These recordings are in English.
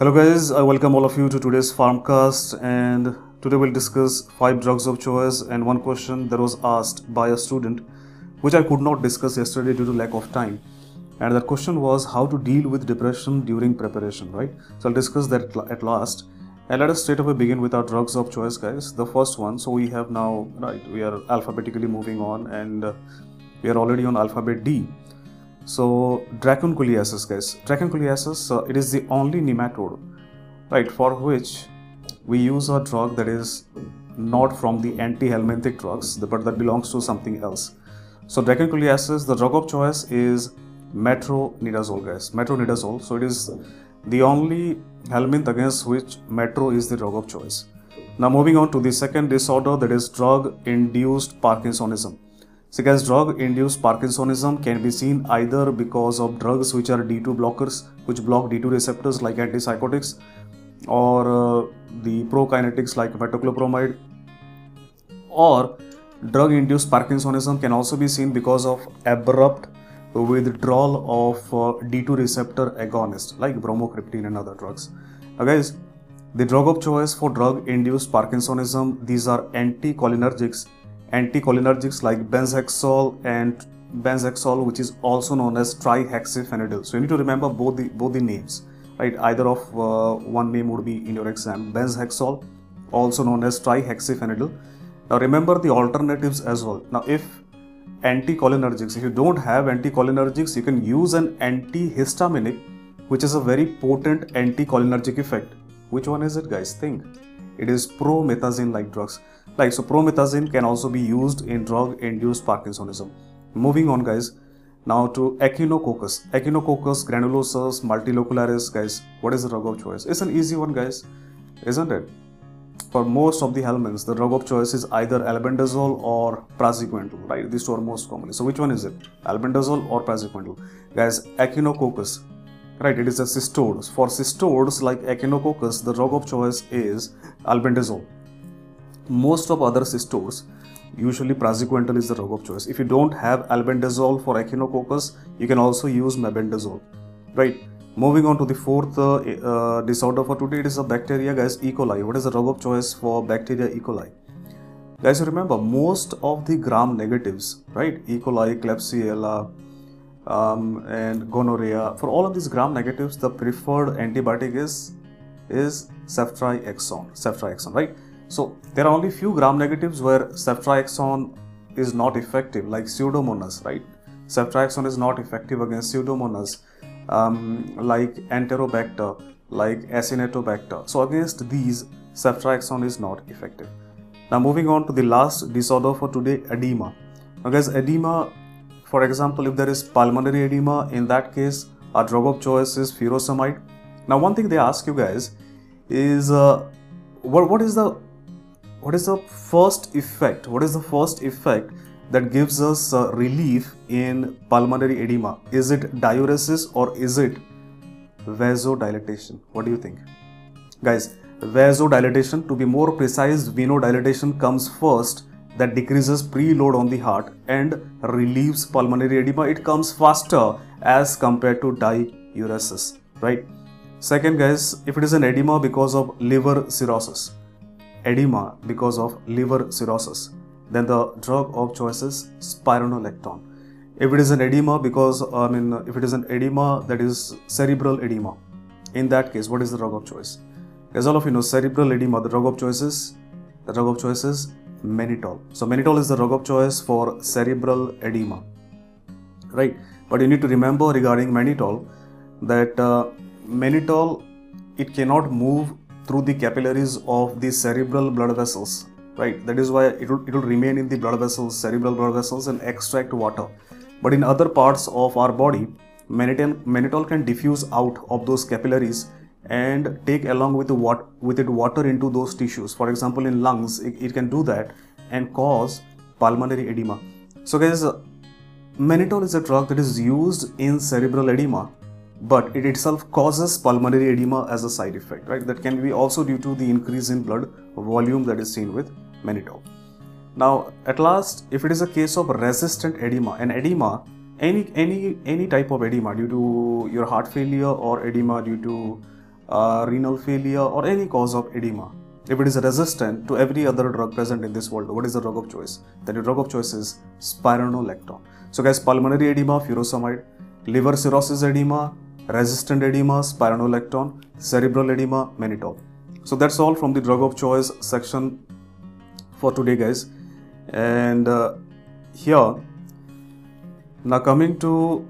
Hello guys, I welcome all of you to today's Pharmcast and today we'll discuss five drugs of choice and one question that was asked by a student which I could not discuss yesterday due to lack of time. And that question was how to deal with depression during preparation, right? So I'll discuss that at last. And let us straight away begin with our drugs of choice, guys. The first one, so we have now, right, we are alphabetically moving on and uh, we are already on alphabet D. So dracunculiasis, guys. Dracunculiasis, uh, it is the only nematode, right, for which we use a drug that is not from the anti-helminthic drugs, but that belongs to something else. So dracunculiasis, the drug of choice is metronidazole, guys. Metronidazole. So it is the only helminth against which metro is the drug of choice. Now moving on to the second disorder that is drug-induced Parkinsonism. So guys, drug-induced Parkinsonism can be seen either because of drugs which are D2 blockers, which block D2 receptors like antipsychotics, or uh, the prokinetics like metoclopramide, or drug-induced Parkinsonism can also be seen because of abrupt withdrawal of uh, D2 receptor agonist like bromocriptine and other drugs. Now guys, the drug of choice for drug-induced Parkinsonism, these are anticholinergics anticholinergics like benzhexol and benzhexol which is also known as trihexyphenidyl. So you need to remember both the both the names right? Either of uh, one name would be in your exam. Benzhexol also known as trihexyphenidyl. Now remember the alternatives as well. Now if anticholinergics if you don't have anticholinergics you can use an antihistaminic which is a very potent anticholinergic effect. Which one is it guys? Think it is promethazine like drugs. Like so promethazine can also be used in drug induced parkinsonism. Moving on guys. Now to echinococcus. Echinococcus granulosus multilocularis guys. What is the drug of choice? It's an easy one guys isn't it? For most of the helminths the drug of choice is either albendazole or praziquantel right? These two are most commonly so which one is it? Albendazole or praziquantel? Guys echinococcus right it is a cestodes. For cestodes like echinococcus the drug of choice is albendazole. Most of other cystodes usually praziquantel is the drug of choice. If you don't have albendazole for echinococcus you can also use mebendazole. Right moving on to the fourth uh, uh, disorder for today it is a bacteria guys e. coli. What is the drug of choice for bacteria e. coli? Guys remember most of the gram negatives right e. coli klebsiella um, and gonorrhea for all of these gram negatives the preferred antibiotic is is ceftriaxone ceftriaxone right so there are only few gram negatives where ceftriaxone is not effective, like pseudomonas, right? Ceftriaxone is not effective against pseudomonas, um, like enterobacter, like acinetobacter. So against these, ceftriaxone is not effective. Now moving on to the last disorder for today, edema. Now guys, edema, for example, if there is pulmonary edema, in that case, our drug of choice is furosemide. Now one thing they ask you guys is, uh, what, what is the what is the first effect what is the first effect that gives us uh, relief in pulmonary edema? Is it diuresis or is it vasodilatation? What do you think? Guys vasodilatation to be more precise venodilatation comes first that decreases preload on the heart and relieves pulmonary edema it comes faster as compared to diuresis right second guys if it is an edema because of liver cirrhosis edema because of liver cirrhosis, then the drug of choice is spironolactone. If it is an edema because, I mean, if it is an edema that is cerebral edema, in that case, what is the drug of choice? As all of you know, cerebral edema, the drug of choice is, the drug of choice is mannitol. So mannitol is the drug of choice for cerebral edema, right? But you need to remember regarding mannitol that uh, mannitol, it cannot move through the capillaries of the cerebral blood vessels right that is why it will, it will remain in the blood vessels cerebral blood vessels and extract water but in other parts of our body mannitol, mannitol can diffuse out of those capillaries and take along with, with it water into those tissues. For example in lungs it, it can do that and cause pulmonary edema. So guys uh, mannitol is a drug that is used in cerebral edema but it itself causes pulmonary edema as a side effect right? That can be also due to the increase in blood volume that is seen with mannitol. Now at last if it is a case of resistant edema an edema any any any type of edema due to your heart failure or edema due to uh, renal failure, or any cause of edema. If it is resistant to every other drug present in this world, what is the drug of choice? Then the drug of choice is spironolactone. So, guys, pulmonary edema, furosemide, liver cirrhosis edema, resistant edema, spironolactone, cerebral edema, mannitol. So that's all from the drug of choice section for today, guys. And uh, here, now coming to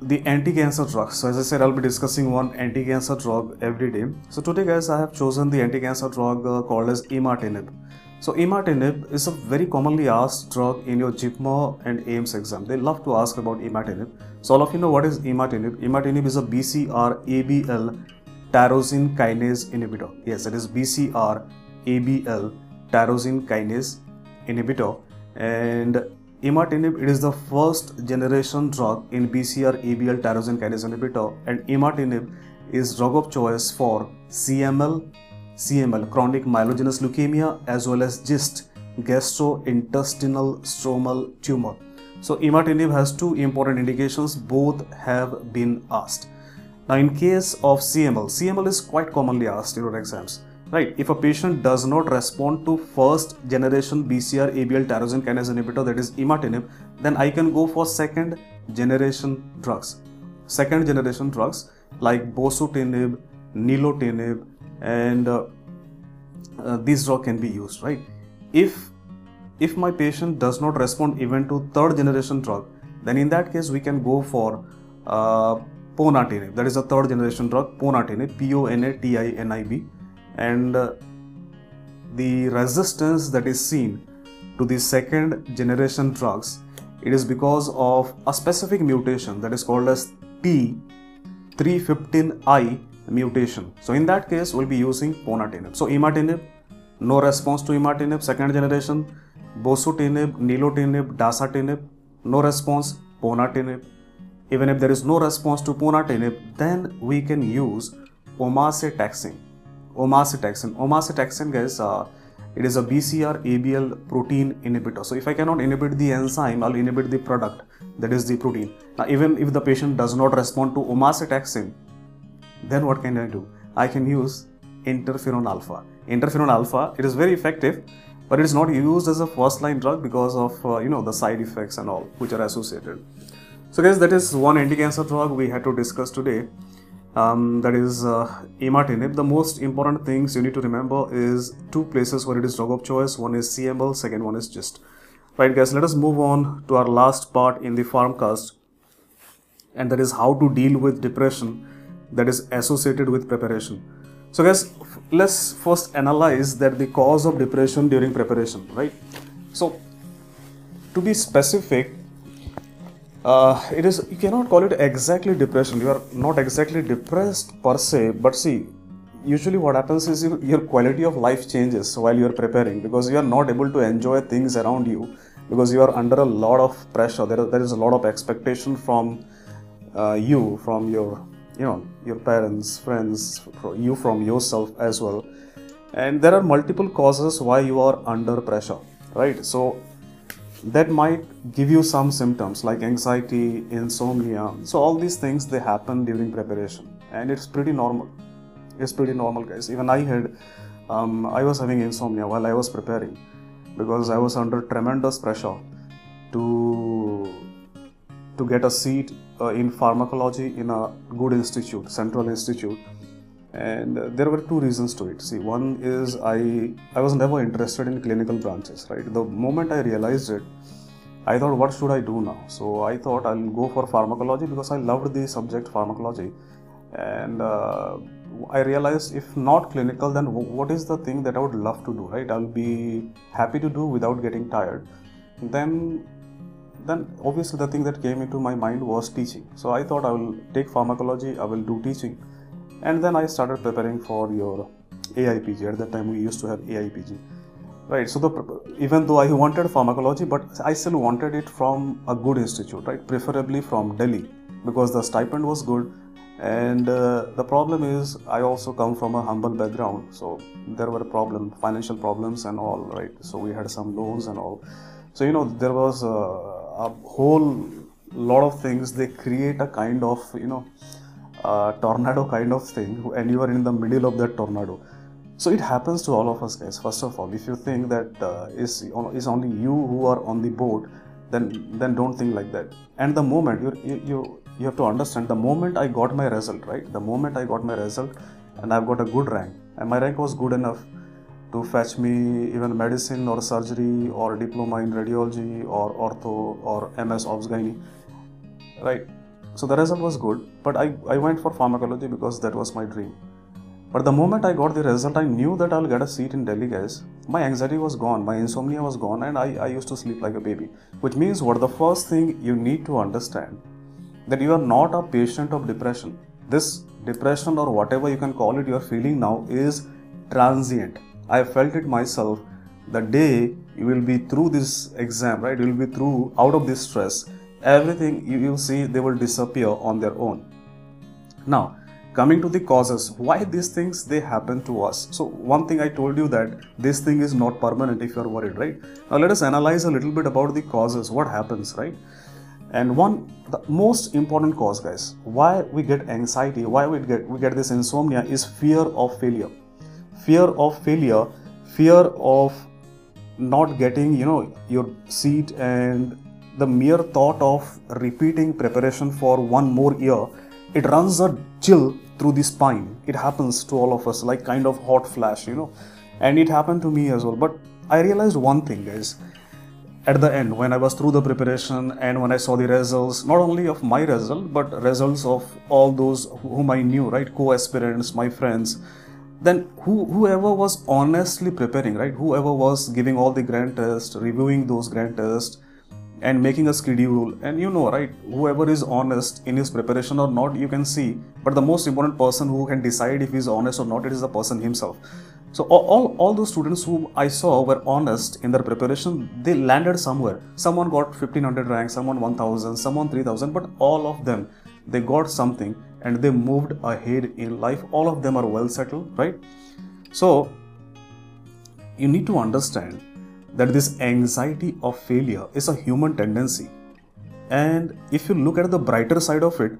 the anti-cancer drugs. So as I said, I'll be discussing one anti-cancer drug every day. So today, guys, I have chosen the anti-cancer drug uh, called as imatinib. So imatinib is a very commonly asked drug in your JIPMER and AIIMS exam. They love to ask about imatinib. So all of you know what is imatinib. Imatinib is a BCR-ABL tyrosine kinase inhibitor. Yes, it is BCR-ABL tyrosine kinase inhibitor. And imatinib it is the first generation drug in BCR-ABL tyrosine kinase inhibitor. And imatinib is drug of choice for CML, CML, chronic myelogenous leukemia, as well as GIST, gastrointestinal stromal tumor. So, imatinib has two important indications, both have been asked. Now, in case of CML, CML is quite commonly asked in your exams. Right, if a patient does not respond to first generation BCR ABL tyrosine kinase inhibitor that is imatinib, then I can go for second generation drugs. Second generation drugs like bosutinib, nilotinib, and uh, uh, these drug can be used right? If if my patient does not respond even to third generation drug then in that case we can go for uh, ponatinib. That is a third generation drug ponatinib p-o-n-a-t-i-n-i-b and uh, the resistance that is seen to the second generation drugs it is because of a specific mutation that is called as T315I mutation. So in that case, we'll be using ponatinib. So imatinib, no response to imatinib, second generation, bosutinib, nilotinib, dasatinib, no response, ponatinib. Even if there is no response to ponatinib, then we can use omacetaxine. Omacetaxine. Omacetaxine, guys, uh, it is a BCR ABL protein inhibitor. So if I cannot inhibit the enzyme, I'll inhibit the product, that is the protein. Now, even if the patient does not respond to omacetaxine, then what can I do? I can use interferon alpha. Interferon alpha, it is very effective, but it is not used as a first line drug because of uh, you know the side effects and all which are associated. So guys, that is one anti-cancer drug we had to discuss today. Um, that is uh. The most important things you need to remember is two places where it is drug of choice. One is CML, second one is GIST. Right guys, let us move on to our last part in the Pharmcast and that is how to deal with depression that is associated with preparation. So guys, let's first analyze that the cause of depression during preparation, right? So to be specific, uh, it is you cannot call it exactly depression. You are not exactly depressed per se, but see, usually what happens is you, your quality of life changes while you are preparing because you are not able to enjoy things around you because you are under a lot of pressure. There, there is a lot of expectation from uh, you, from your you know your parents friends you from yourself as well and there are multiple causes why you are under pressure right so that might give you some symptoms like anxiety insomnia. So all these things they happen during preparation. And it's pretty normal. It's pretty normal guys. Even i had um, i was having insomnia while i was preparing because i was under tremendous pressure to to get a seat uh, in pharmacology in a good institute, central institute. And uh, there were two reasons to it. See, one is I I was never interested in clinical branches. Right, the moment I realized it, I thought, what should I do now? So I thought I'll go for pharmacology because I loved the subject pharmacology, and uh, I realized if not clinical, then what is the thing that I would love to do? Right, I'll be happy to do without getting tired. Then then obviously the thing that came into my mind was teaching. So I thought I will take pharmacology, I will do teaching, and then I started preparing for your AIPG. At that time, we used to have AIPG, right? So the even though I wanted pharmacology, but I still wanted it from a good institute, right? Preferably from Delhi because the stipend was good. And uh, the problem is, I also come from a humble background, so there were problems, financial problems, and all, right? So we had some loans and all. So you know, there was. Uh, a whole lot of things they create a kind of you know uh, tornado kind of thing and you are in the middle of that tornado. So it happens to all of us guys first of all. If you think that uh, is is only you who are on the boat then then don't think like that. And the moment you you you have to understand the moment i got my result right? The moment i got my result and i've got a good rank and my rank was good enough to fetch me even medicine or surgery or diploma in radiology or ortho or ms obs gynae right so the result was good but I, I went for pharmacology because that was my dream but the moment I got the result, I knew that I'll get a seat in Delhi, guys. My anxiety was gone, my insomnia was gone, and I, I used to sleep like a baby. Which means, what the first thing you need to understand that you are not a patient of depression. This depression, or whatever you can call it, you are feeling now is transient. I felt it myself. The day you will be through this exam, right? You will be through out of this stress. Everything you will see, they will disappear on their own. Now, coming to the causes why these things they happen to us. So one thing i told you that this thing is not permanent if you are worried right? Now let us analyze a little bit about the causes what happens right? And one the most important cause guys why we get anxiety why we get we get this insomnia is fear of failure. Fear of failure fear of not getting you know your seat and the mere thought of repeating preparation for one more year it runs a chill through the spine. It happens to all of us, like kind of hot flash, you know. And it happened to me as well. But I realized one thing, guys. At the end, when I was through the preparation and when I saw the results, not only of my result, but results of all those whom I knew, right? Co aspirants, my friends, then who, whoever was honestly preparing, right? Whoever was giving all the grand tests, reviewing those grand tests, and making a schedule and you know right whoever is honest in his preparation or not you can see. But the most important person who can decide if he's honest or not it is the person himself. So all, all those students who i saw were honest in their preparation they landed somewhere. Someone got 1500 rank someone 1000 someone 3000 but all of them they got something and they moved ahead in life. All of them are well settled right? So you need to understand that this anxiety of failure is a human tendency. And if you look at the brighter side of it,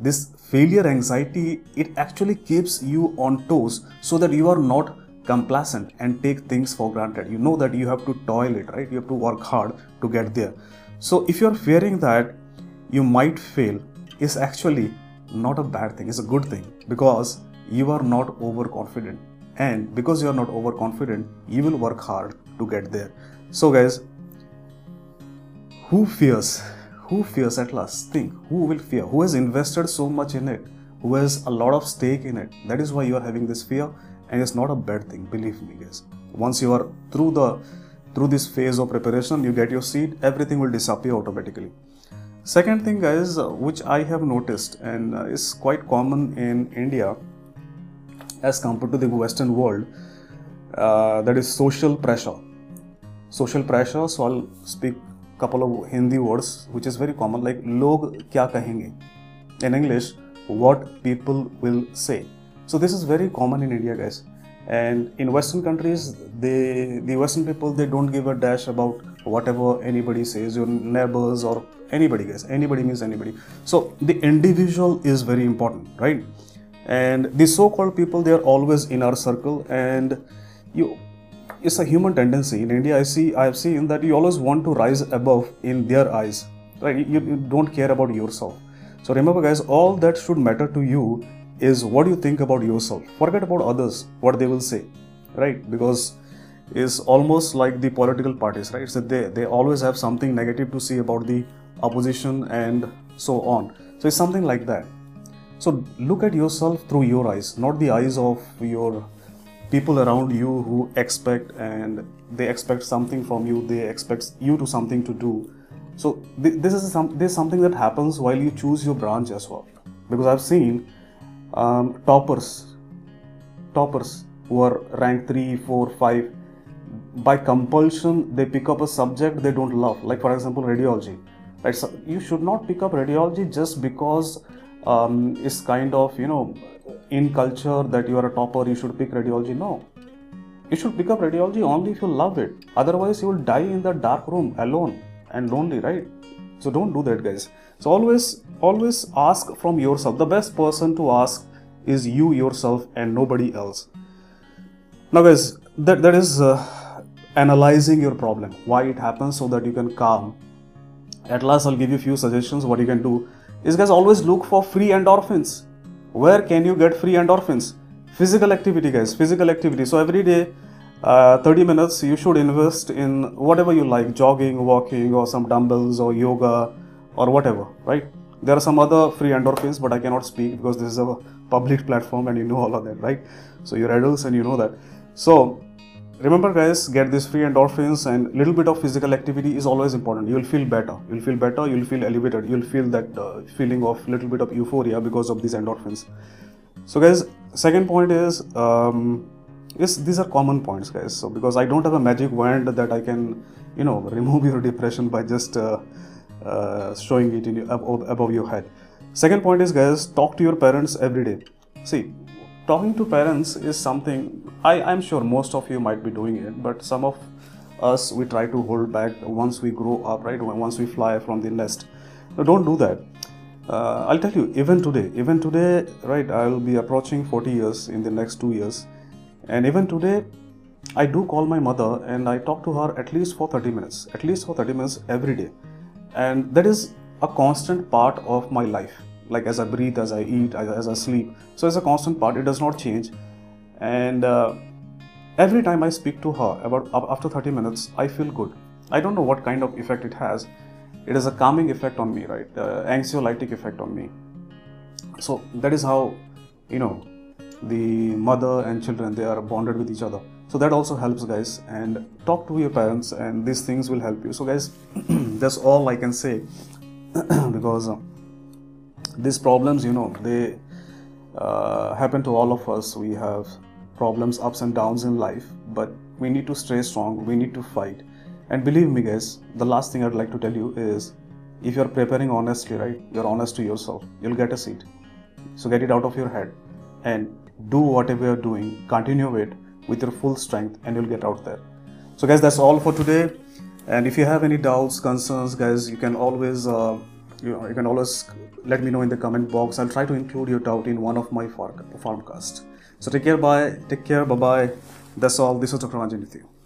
this failure anxiety it actually keeps you on toes so that you are not complacent and take things for granted. You know that you have to toil it, right? You have to work hard to get there. So if you're fearing that you might fail, is actually not a bad thing, it's a good thing because you are not overconfident. And because you are not overconfident, you will work hard to get there. So, guys, who fears? Who fears at last? Think who will fear? Who has invested so much in it? Who has a lot of stake in it? That is why you are having this fear, and it's not a bad thing. Believe me, guys. Once you are through the through this phase of preparation, you get your seat, everything will disappear automatically. Second thing, guys, uh, which I have noticed and uh, is quite common in India as compared to the Western world, uh, that is social pressure social pressure so i'll speak a couple of hindi words which is very common like log kya kahenge in english what people will say. So this is very common in india guys. And in western countries they the western people they don't give a dash about whatever anybody says your neighbors or anybody guys. Anybody means anybody. So the individual is very important right? And the so-called people they are always in our circle and you it's a human tendency. In india i see i have seen that you always want to rise above in their eyes right? You, you don't care about yourself. So remember guys all that should matter to you is what you think about yourself. Forget about others what they will say right? Because it's almost like the political parties right? So they they always have something negative to say about the opposition and so on. So it's something like that. So look at yourself through your eyes not the eyes of your people around you who expect and they expect something from you they expect you to something to do. So th- this is some this is something that happens while you choose your branch as well. Because i've seen um, toppers toppers who are ranked 3 4 5 by compulsion they pick up a subject they don't love. Like for example radiology. Right so you should not pick up radiology just because um, it's kind of you know in culture that you are a topper, you should pick radiology. No. You should pick up radiology only if you love it. Otherwise, you will die in the dark room alone and lonely, right? so don't do that guys so always always ask from yourself the best person to ask is you yourself and nobody else now guys that, that is uh, analyzing your problem why it happens so that you can calm at last i'll give you few suggestions what you can do is guys always look for free endorphins where can you get free endorphins? Physical activity guys physical activity. So every day uh, 30 minutes you should invest in whatever you like jogging walking or some dumbbells or yoga or whatever right? There are some other free endorphins but i cannot speak because this is a public platform and you know all of that right? So you're adults and you know that. So remember guys get these free endorphins and little bit of physical activity is always important. You'll feel better. You'll feel better you'll feel elevated. You'll feel that uh, feeling of little bit of euphoria because of these endorphins. So guys second point is um, yes these are common points guys. So because i don't have a magic wand that i can you know remove your depression by just uh, uh, showing it in your, above, above your head. Second point is guys talk to your parents every day. See talking to parents is something I, i'm sure most of you might be doing it but some of us we try to hold back once we grow up right once we fly from the nest no, don't do that uh, i'll tell you even today even today right i'll be approaching 40 years in the next two years and even today, I do call my mother and I talk to her at least for 30 minutes, at least for 30 minutes every day. And that is a constant part of my life. Like as I breathe, as I eat, as I sleep. So it's a constant part, it does not change. And uh, every time I speak to her, about after 30 minutes, I feel good. I don't know what kind of effect it has. it is a calming effect on me, right? Uh, anxiolytic effect on me. So that is how, you know, the mother and children they are bonded with each other so that also helps guys and talk to your parents and these things will help you so guys that's all i can say because uh, these problems you know they uh, happen to all of us we have problems ups and downs in life but we need to stay strong we need to fight and believe me guys the last thing i'd like to tell you is if you're preparing honestly right you're honest to yourself you'll get a seat so get it out of your head and do whatever you're doing, continue it with your full strength, and you'll get out there. So, guys, that's all for today. And if you have any doubts, concerns, guys, you can always uh, you, know, you can always let me know in the comment box. I'll try to include your doubt in one of my Pharmcast. So take care, bye. Take care, bye bye. That's all. This was Dr. Ranjan with you.